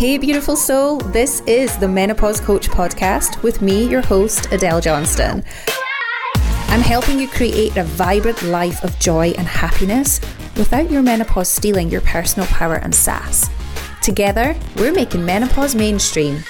Hey, beautiful soul. This is the Menopause Coach podcast with me, your host, Adele Johnston. I'm helping you create a vibrant life of joy and happiness without your menopause stealing your personal power and sass. Together, we're making menopause mainstream.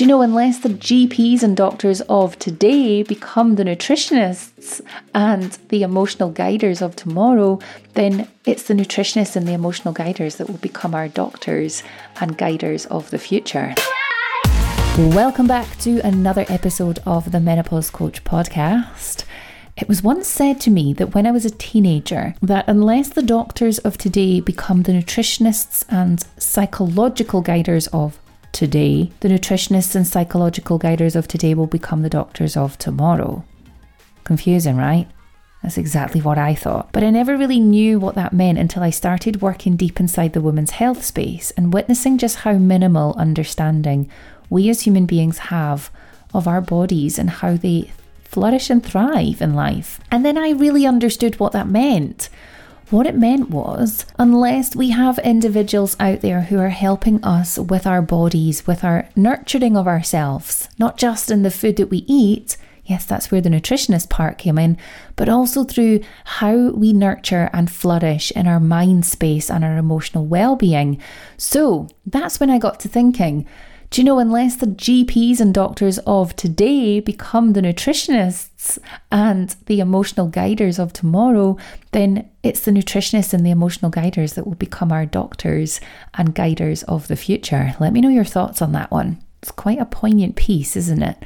You know, unless the GPs and doctors of today become the nutritionists and the emotional guiders of tomorrow, then it's the nutritionists and the emotional guiders that will become our doctors and guiders of the future. Welcome back to another episode of the Menopause Coach podcast. It was once said to me that when I was a teenager that unless the doctors of today become the nutritionists and psychological guiders of today, the nutritionists and psychological guiders of today will become the doctors of tomorrow. Confusing, right? That's exactly what I thought. But I never really knew what that meant until I started working deep inside the women's health space and witnessing just how minimal understanding we as human beings have of our bodies and how they flourish and thrive in life. And then I really understood what that meant. What it meant was, unless we have individuals out there who are helping us with our bodies, with our nurturing of ourselves, not just in the food that we eat, yes, that's where the nutritionist part came in, but also through how we nurture and flourish in our mind space and our emotional well being. So that's when I got to thinking do you know, unless the GPs and doctors of today become the nutritionists and the emotional guiders of tomorrow, then it's the nutritionists and the emotional guiders that will become our doctors and guiders of the future. Let me know your thoughts on that one. It's quite a poignant piece, isn't it?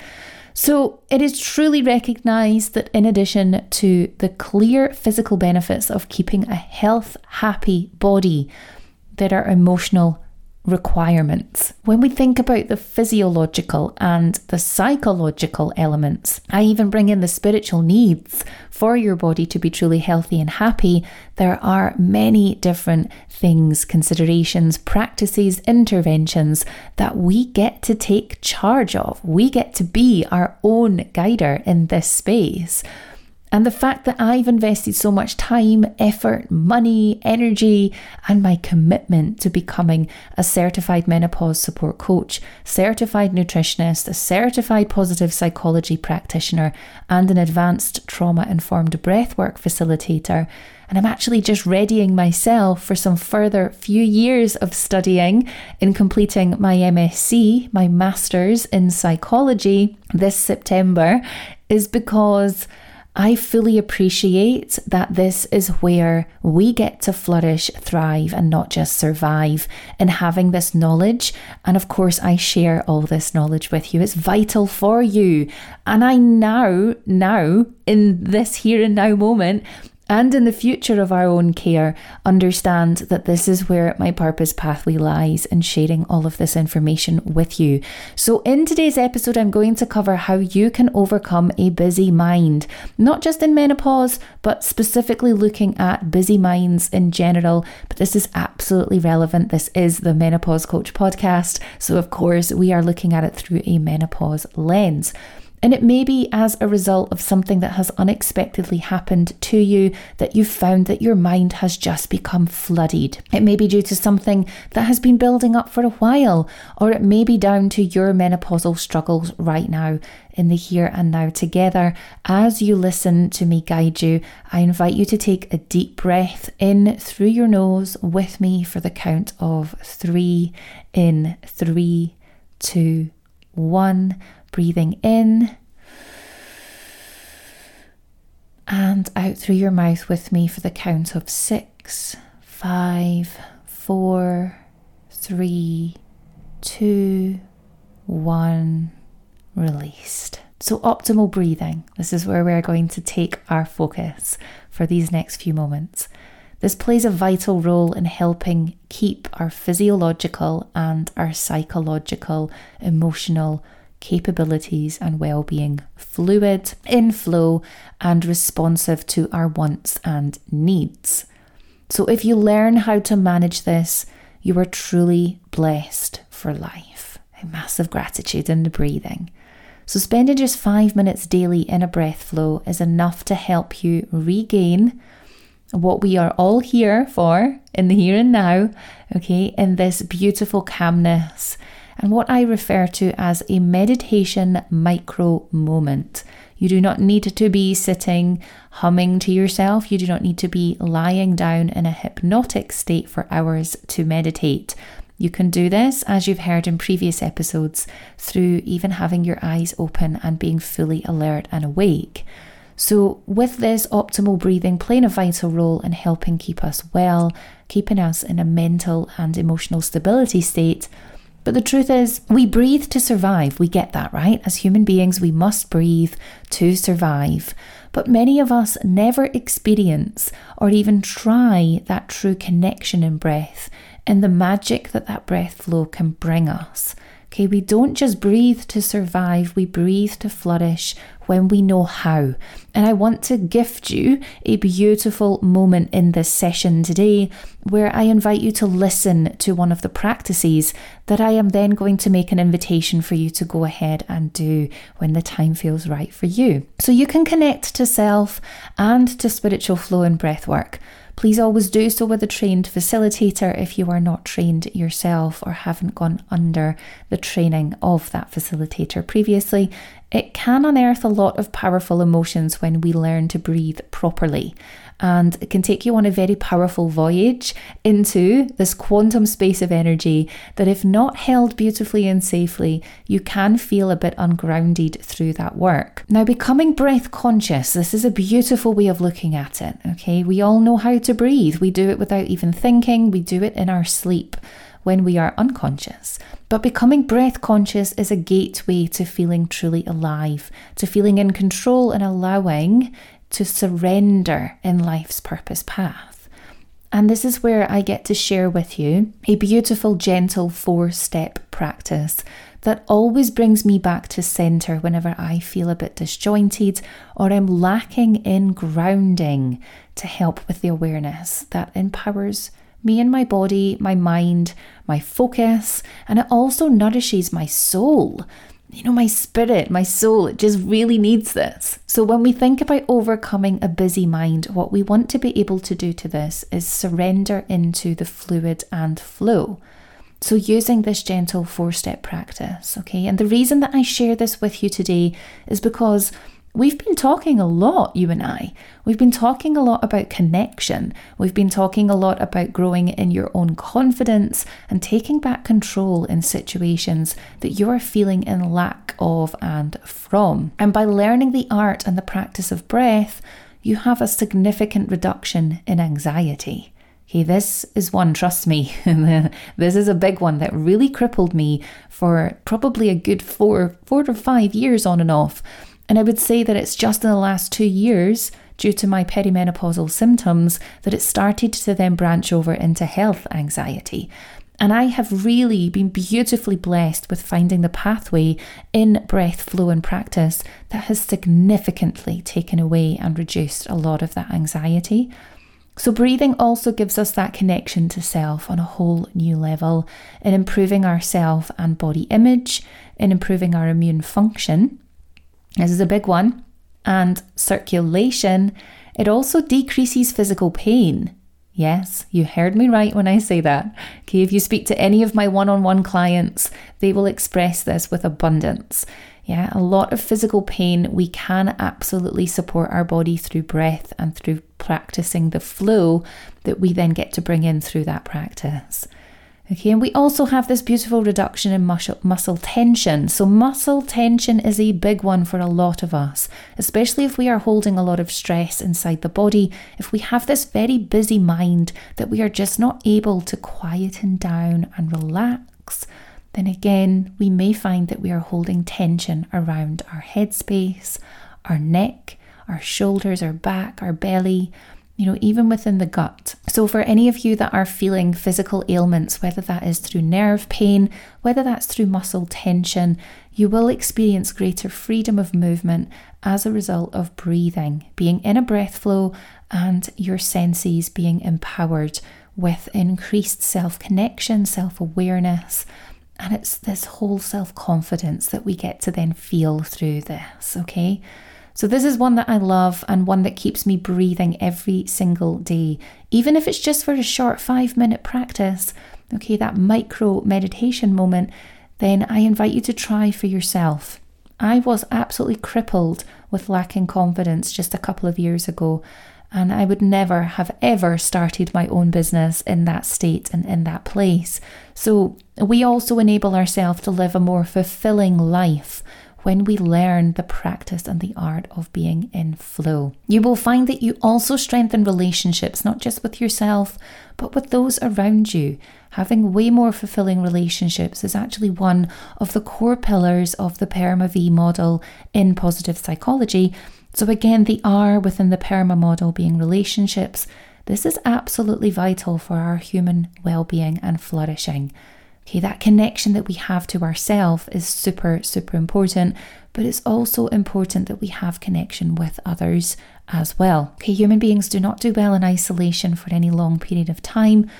So, it is truly recognised that in addition to the clear physical benefits of keeping a health, happy body, there are emotional requirements. When we think about the physiological and the psychological elements, I even bring in the spiritual needs for your body to be truly healthy and happy. There are many different things, considerations, practices, interventions that we get to take charge of. We get to be our own guider in this space. And the fact that I've invested so much time, effort, money, energy, and my commitment to becoming a certified menopause support coach, certified nutritionist, a certified positive psychology practitioner, and an advanced trauma informed breathwork facilitator. And I'm actually just readying myself for some further few years of studying in completing my MSc, my master's in psychology this September, is because I fully appreciate that this is where we get to flourish, thrive, and not just survive. And having this knowledge, and of course, I share all this knowledge with you, it's vital for you. And I now, now, in this here and now moment, and in the future of our own care, understand that this is where my purpose pathway lies in sharing all of this information with you. So, in today's episode, I'm going to cover how you can overcome a busy mind, not just in menopause, but specifically looking at busy minds in general. But this is absolutely relevant. This is the Menopause Coach podcast. So, of course, we are looking at it through a menopause lens. And it may be as a result of something that has unexpectedly happened to you that you've found that your mind has just become flooded. It may be due to something that has been building up for a while, or it may be down to your menopausal struggles right now in the here and now together. As you listen to me guide you, I invite you to take a deep breath in through your nose with me for the count of three in three, two, one breathing in and out through your mouth with me for the count of six, five, four, three, two, one, released. So, optimal breathing. This is where we're going to take our focus for these next few moments. This plays a vital role in helping keep our physiological and our psychological, emotional, capabilities and well-being fluid, in flow, and responsive to our wants and needs. So if you learn how to manage this, you are truly blessed for life. A massive gratitude in the breathing. So, spending just five minutes daily in a breath flow is enough to help you regain what we are all here for in the here and now, okay, in this beautiful calmness, and what I refer to as a meditation micro moment. You do not need to be sitting humming to yourself. You do not need to be lying down in a hypnotic state for hours to meditate. You can do this, as you've heard in previous episodes, through even having your eyes open and being fully alert and awake. So, with this, optimal breathing playing a vital role in helping keep us well, keeping us in a mental and emotional stability state. But the truth is, we breathe to survive. We get that, right? As human beings, we must breathe to survive. But many of us never experience or even try that true connection in breath and the magic that that breath flow can bring us. Okay, we don't just breathe to survive, we breathe to flourish when we know how. And I want to gift you a beautiful moment in this session today where I invite you to listen to one of the practices that I am then going to make an invitation for you to go ahead and do when the time feels right for you. So you can connect to self and to spiritual flow and breath work. Please always do so with a trained facilitator if you are not trained yourself or haven't gone under the training of that facilitator previously. It can unearth a lot of powerful emotions when we learn to breathe properly and it can take you on a very powerful voyage into this quantum space of energy that, if not held beautifully and safely, you can feel a bit ungrounded through that work. Now, becoming breath conscious, this is a beautiful way of looking at it. Okay, we all know how to breathe, we do it without even thinking, we do it in our sleep when we are unconscious. But becoming breath conscious is a gateway to feeling truly alive, to feeling in control and allowing to surrender in life's purpose path. And this is where I get to share with you a beautiful, gentle four step practice that always brings me back to center whenever I feel a bit disjointed or I'm lacking in grounding to help with the awareness that empowers me and my body, my mind, my focus, and it also nourishes my soul you know, my spirit, my soul, it just really needs this. So, when we think about overcoming a busy mind, what we want to be able to do to this is surrender into the fluid and flow. So, using this gentle four step practice, okay? And the reason that I share this with you today is because We've been talking a lot, you and I. We've been talking a lot about connection. We've been talking a lot about growing in your own confidence and taking back control in situations that you are feeling in lack of and from. And by learning the art and the practice of breath, you have a significant reduction in anxiety. Okay, this is one, trust me, this is a big one that really crippled me for probably a good four, four to five years on and off. And I would say that it's just in the last two years, due to my perimenopausal symptoms, that it started to then branch over into health anxiety. And I have really been beautifully blessed with finding the pathway in breath flow and practice that has significantly taken away and reduced a lot of that anxiety. So, breathing also gives us that connection to self on a whole new level in improving our self and body image, in improving our immune function, this is a big one. And circulation, it also decreases physical pain. Yes, you heard me right when I say that. Okay, if you speak to any of my one on one clients, they will express this with abundance. Yeah, a lot of physical pain, we can absolutely support our body through breath and through practicing the flow that we then get to bring in through that practice. Okay, and we also have this beautiful reduction in muscle, muscle tension. So, muscle tension is a big one for a lot of us, especially if we are holding a lot of stress inside the body. If we have this very busy mind that we are just not able to quieten down and relax, then again, we may find that we are holding tension around our head space, our neck, our shoulders, our back, our belly, you know, even within the gut. So, for any of you that are feeling physical ailments, whether that is through nerve pain, whether that's through muscle tension, you will experience greater freedom of movement as a result of breathing, being in a breath flow, and your senses being empowered with increased self connection, self awareness. And it's this whole self confidence that we get to then feel through this, okay? So, this is one that I love and one that keeps me breathing every single day, even if it's just for a short five minute practice. Okay, that micro meditation moment, then I invite you to try for yourself. I was absolutely crippled with lacking confidence just a couple of years ago, and I would never have ever started my own business in that state and in that place. So, we also enable ourselves to live a more fulfilling life when we learn the practice and the art of being in flow. You will find that you also strengthen relationships, not just with yourself, but with those around you. Having way more fulfilling relationships is actually one of the core pillars of the PERMA V model in positive psychology. So, again, the R within the PERMA model being relationships. This is absolutely vital for our human well being and flourishing. Okay, that connection that we have to ourselves is super, super important, but it's also important that we have connection with others as well. Okay, human beings do not do well in isolation for any long period of time.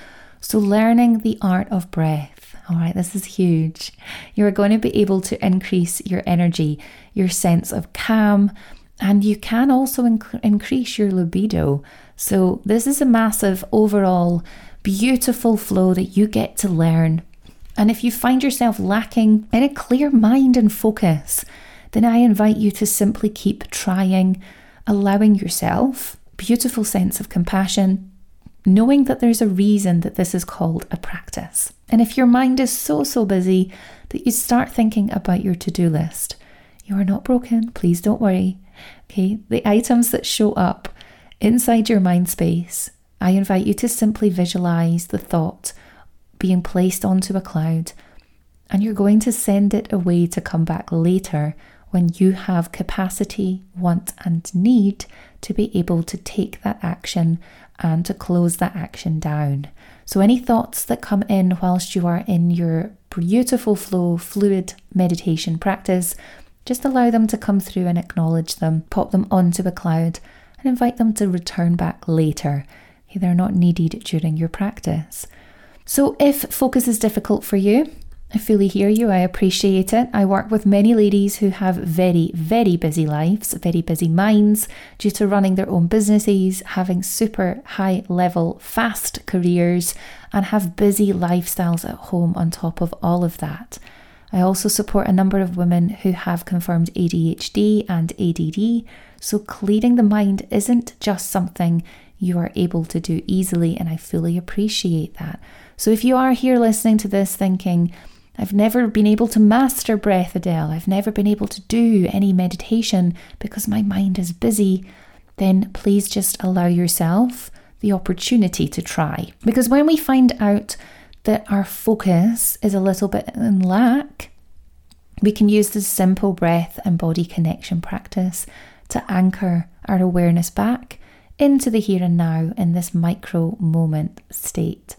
So, learning the art of breath, all right, this is huge. You're going to be able to increase your energy, your sense of calm, and you can also inc- increase your libido. So, this is a massive overall beautiful flow that you get to learn. And if you find yourself lacking in a clear mind and focus, then I invite you to simply keep trying, allowing yourself beautiful sense of compassion, knowing that there's a reason that this is called a practice. And if your mind is so, so busy that you start thinking about your to do list, you are not broken. Please don't worry. Okay, the items that show up inside your mind space, I invite you to simply visualize the thought being placed onto a cloud, and you're going to send it away to come back later when you have capacity, want, and need to be able to take that action and to close that action down. So, any thoughts that come in whilst you are in your beautiful flow, fluid meditation practice, just allow them to come through and acknowledge them, pop them onto a cloud, and invite them to return back later. They're not needed during your practice. So, if focus is difficult for you, I fully hear you. I appreciate it. I work with many ladies who have very, very busy lives, very busy minds due to running their own businesses, having super high level, fast careers, and have busy lifestyles at home on top of all of that. I also support a number of women who have confirmed ADHD and ADD, so clearing the mind isn't just something you are able to do easily, and I fully appreciate that. So if you are here listening to this thinking, I've never been able to master breath, Adele. I've never been able to do any meditation because my mind is busy. Then please just allow yourself the opportunity to try. Because when we find out that our focus is a little bit in lack, we can use this simple breath and body connection practice to anchor our awareness back into the here and now in this micro moment state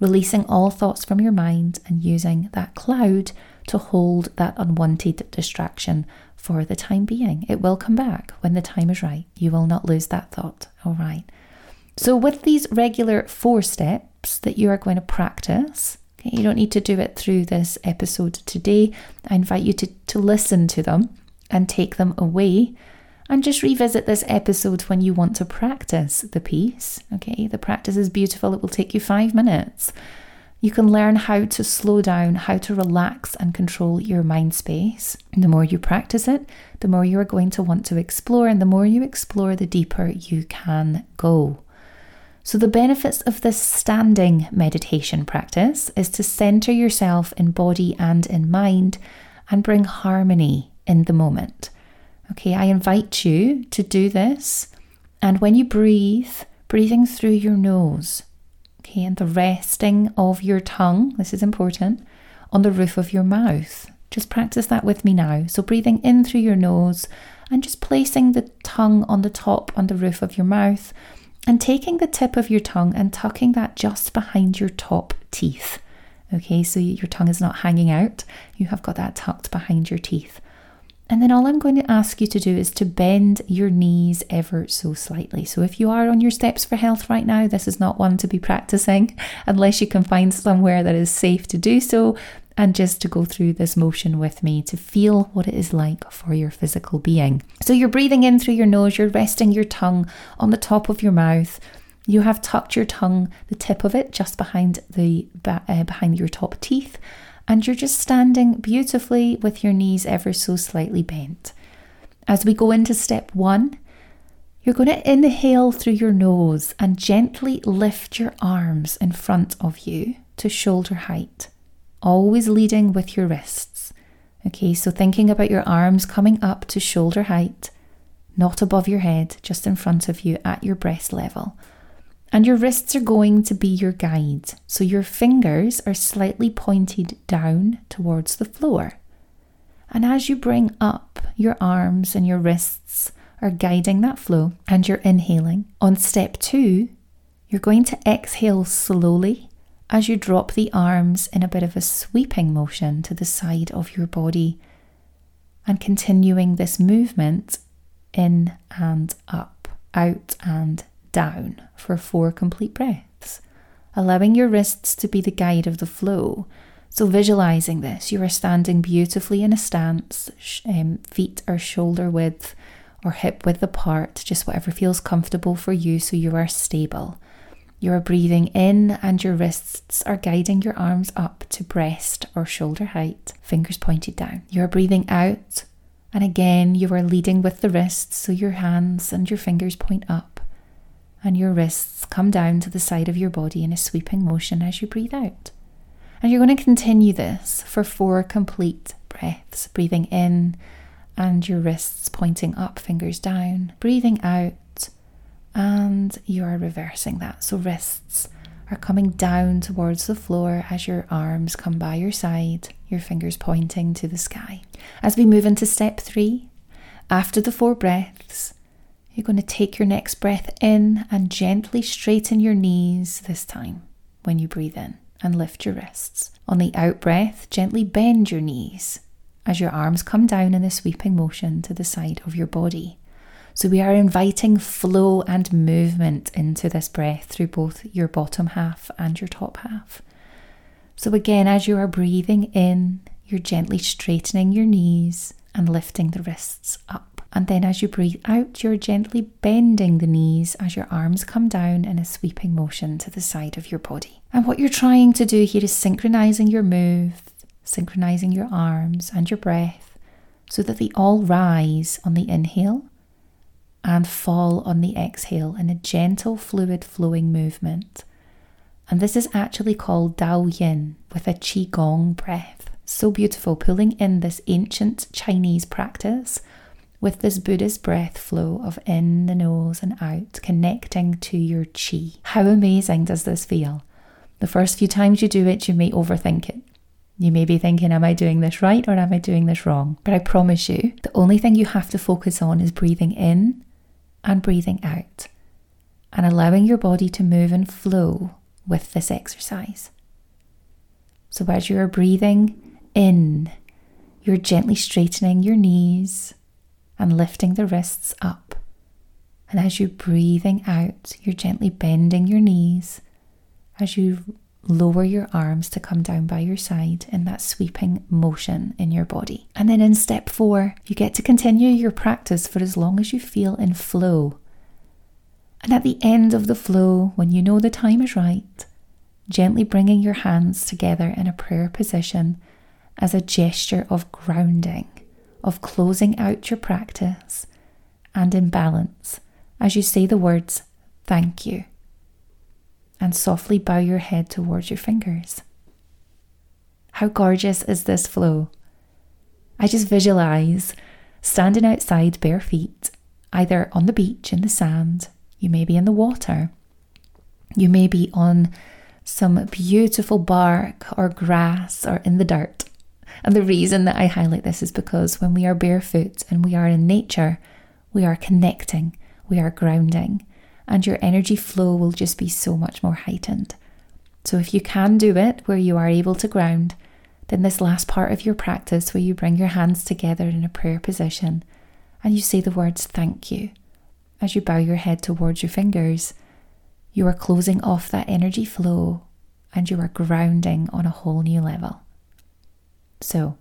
releasing all thoughts from your mind and using that cloud to hold that unwanted distraction for the time being. It will come back when the time is right. You will not lose that thought. All right. So, with these regular four steps that you are going to practice, okay, you don't need to do it through this episode today. I invite you to, to listen to them and take them away and just revisit this episode when you want to practice the piece. Okay, the practice is beautiful, it will take you five minutes. You can learn how to slow down, how to relax and control your mind space. The more you practice it, the more you are going to want to explore, and the more you explore, the deeper you can go. So, the benefits of this standing meditation practice is to center yourself in body and in mind and bring harmony in the moment. Okay, I invite you to do this. And when you breathe, breathing through your nose, okay, and the resting of your tongue, this is important, on the roof of your mouth. Just practice that with me now. So, breathing in through your nose and just placing the tongue on the top, on the roof of your mouth, and taking the tip of your tongue and tucking that just behind your top teeth. Okay, so your tongue is not hanging out, you have got that tucked behind your teeth. And then all I'm going to ask you to do is to bend your knees ever so slightly. So if you are on your steps for health right now, this is not one to be practicing unless you can find somewhere that is safe to do so. and just to go through this motion with me to feel what it is like for your physical being. So you're breathing in through your nose, you're resting your tongue on the top of your mouth. You have tucked your tongue, the tip of it, just behind the uh, behind your top teeth, and you're just standing beautifully with your knees ever so slightly bent. As we go into step one, you're going to inhale through your nose and gently lift your arms in front of you to shoulder height, always leading with your wrists. Okay, so thinking about your arms coming up to shoulder height, not above your head, just in front of you at your breast level. And your wrists are going to be your guide. So your fingers are slightly pointed down towards the floor. And as you bring up your arms and your wrists, are guiding that flow and you're inhaling. On step two, you're going to exhale slowly as you drop the arms in a bit of a sweeping motion to the side of your body and continuing this movement in and up, out and down for four complete breaths, allowing your wrists to be the guide of the flow. So, visualizing this, you are standing beautifully in a stance, um, feet are shoulder width or hip width apart, just whatever feels comfortable for you so you are stable. You are breathing in, and your wrists are guiding your arms up to breast or shoulder height, fingers pointed down. You are breathing out, and again, you are leading with the wrists, so your hands and your fingers point up, and your wrists come down to the side of your body in a sweeping motion as you breathe out. And you're going to continue this for four complete breaths, breathing in and your wrists pointing up, fingers down, breathing out, and you are reversing that. So, wrists are coming down towards the floor as your arms come by your side, your fingers pointing to the sky. As we move into step three, after the four breaths, you're going to take your next breath in and gently straighten your knees this time when you breathe in and lift your wrists. On the out breath, gently bend your knees as your arms come down in a sweeping motion to the side of your body. So, we are inviting flow and movement into this breath through both your bottom half and your top half. So, again, as you are breathing in, you're gently straightening your knees and lifting the wrists up. And then, as you breathe out, you're gently bending the knees as your arms come down in a sweeping motion to the side of your body. And what you're trying to do here is synchronizing your move synchronizing your arms and your breath so that they all rise on the inhale and fall on the exhale in a gentle, fluid flowing movement. And this is actually called Dao Yin with a Qigong breath. So beautiful, pulling in this ancient Chinese practice with this Buddha's breath flow of in the nose and out, connecting to your Qi. How amazing does this feel? The first few times you do it, you may overthink it. You may be thinking, Am I doing this right or am I doing this wrong? But I promise you, the only thing you have to focus on is breathing in and breathing out and allowing your body to move and flow with this exercise. So, as you're breathing in, you're gently straightening your knees and lifting the wrists up. And as you're breathing out, you're gently bending your knees as you lower your arms to come down by your side in that sweeping motion in your body. And then in step four, you get to continue your practice for as long as you feel in flow. And at the end of the flow, when you know the time is right, gently bringing your hands together in a prayer position as a gesture of grounding, of closing out your practice and in balance as you say the words, thank you and softly bow your head towards your fingers. How gorgeous is this flow? I just visualize standing outside bare feet, either on the beach in the sand, you may be in the water, you may be on some beautiful bark or grass or in the dirt. And the reason that I highlight this is because when we are barefoot and we are in nature, we are connecting, we are grounding and your energy flow will just be so much more heightened. So, if you can do it where you are able to ground, then this last part of your practice where you bring your hands together in a prayer position and you say the words thank you as you bow your head towards your fingers, you are closing off that energy flow and you are grounding on a whole new level. So,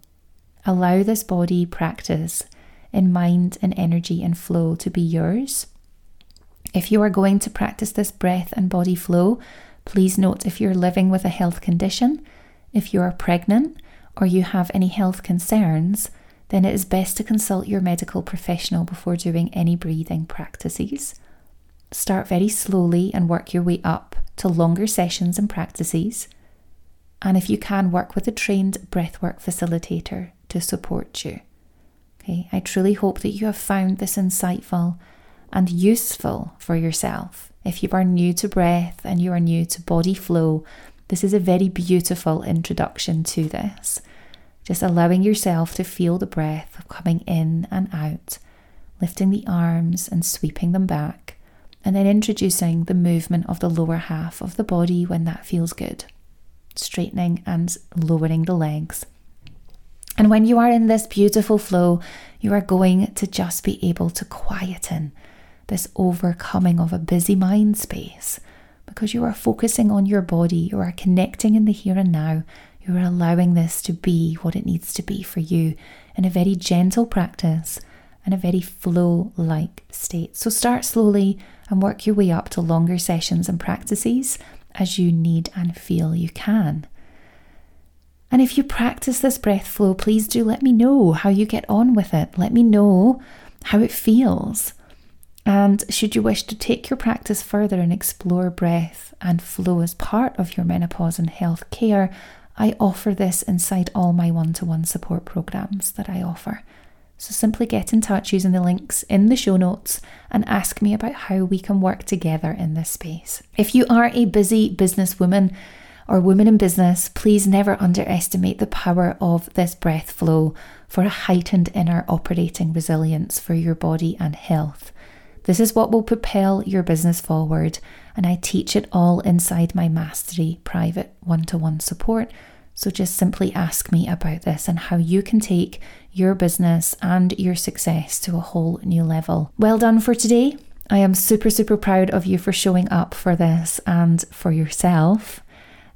allow this body practice in mind and energy and flow to be yours. If you are going to practice this breath and body flow, please note if you're living with a health condition, if you are pregnant, or you have any health concerns, then it is best to consult your medical professional before doing any breathing practices. Start very slowly and work your way up to longer sessions and practices. And if you can, work with a trained breathwork facilitator to support you. Okay, I truly hope that you have found this insightful and useful for yourself. If you are new to breath and you are new to body flow, this is a very beautiful introduction to this. Just allowing yourself to feel the breath coming in and out, lifting the arms and sweeping them back, and then introducing the movement of the lower half of the body when that feels good, straightening and lowering the legs. And when you are in this beautiful flow, you are going to just be able to quieten this overcoming of a busy mind space because you are focusing on your body, you are connecting in the here and now, you are allowing this to be what it needs to be for you in a very gentle practice and a very flow like state. So start slowly and work your way up to longer sessions and practices as you need and feel you can. And if you practice this breath flow, please do let me know how you get on with it. Let me know how it feels. And should you wish to take your practice further and explore breath and flow as part of your menopause and health care, I offer this inside all my one to one support programs that I offer. So simply get in touch using the links in the show notes and ask me about how we can work together in this space. If you are a busy businesswoman or woman in business, please never underestimate the power of this breath flow for a heightened inner operating resilience for your body and health. This is what will propel your business forward, and I teach it all inside my Mastery private one to one support. So just simply ask me about this and how you can take your business and your success to a whole new level. Well done for today. I am super, super proud of you for showing up for this and for yourself.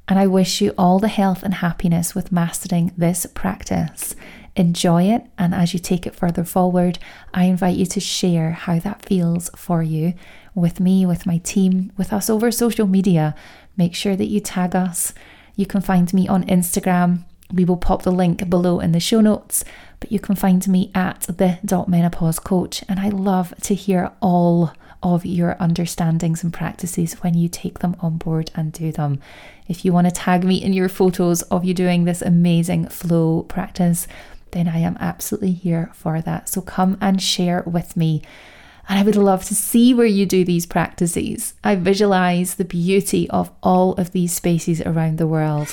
And I wish you all the health and happiness with mastering this practice enjoy it. And as you take it further forward, I invite you to share how that feels for you with me, with my team, with us over social media. Make sure that you tag us. You can find me on Instagram. We will pop the link below in the show notes, but you can find me at the menopause coach. And I love to hear all of your understandings and practices when you take them on board and do them. If you want to tag me in your photos of you doing this amazing flow practice, then I am absolutely here for that. So come and share with me. And I would love to see where you do these practices. I visualize the beauty of all of these spaces around the world.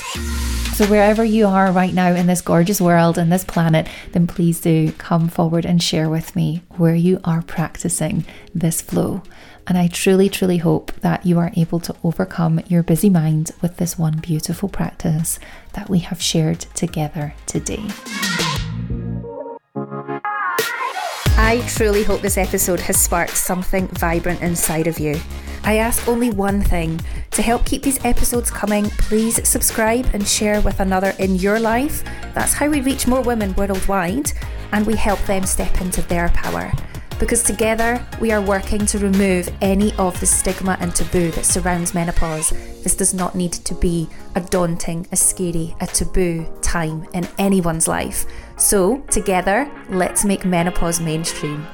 So, wherever you are right now in this gorgeous world and this planet, then please do come forward and share with me where you are practicing this flow. And I truly, truly hope that you are able to overcome your busy mind with this one beautiful practice that we have shared together today. I truly hope this episode has sparked something vibrant inside of you. I ask only one thing to help keep these episodes coming, please subscribe and share with another in your life. That's how we reach more women worldwide and we help them step into their power. Because together we are working to remove any of the stigma and taboo that surrounds menopause. This does not need to be a daunting, a scary, a taboo time in anyone's life. So, together, let's make menopause mainstream.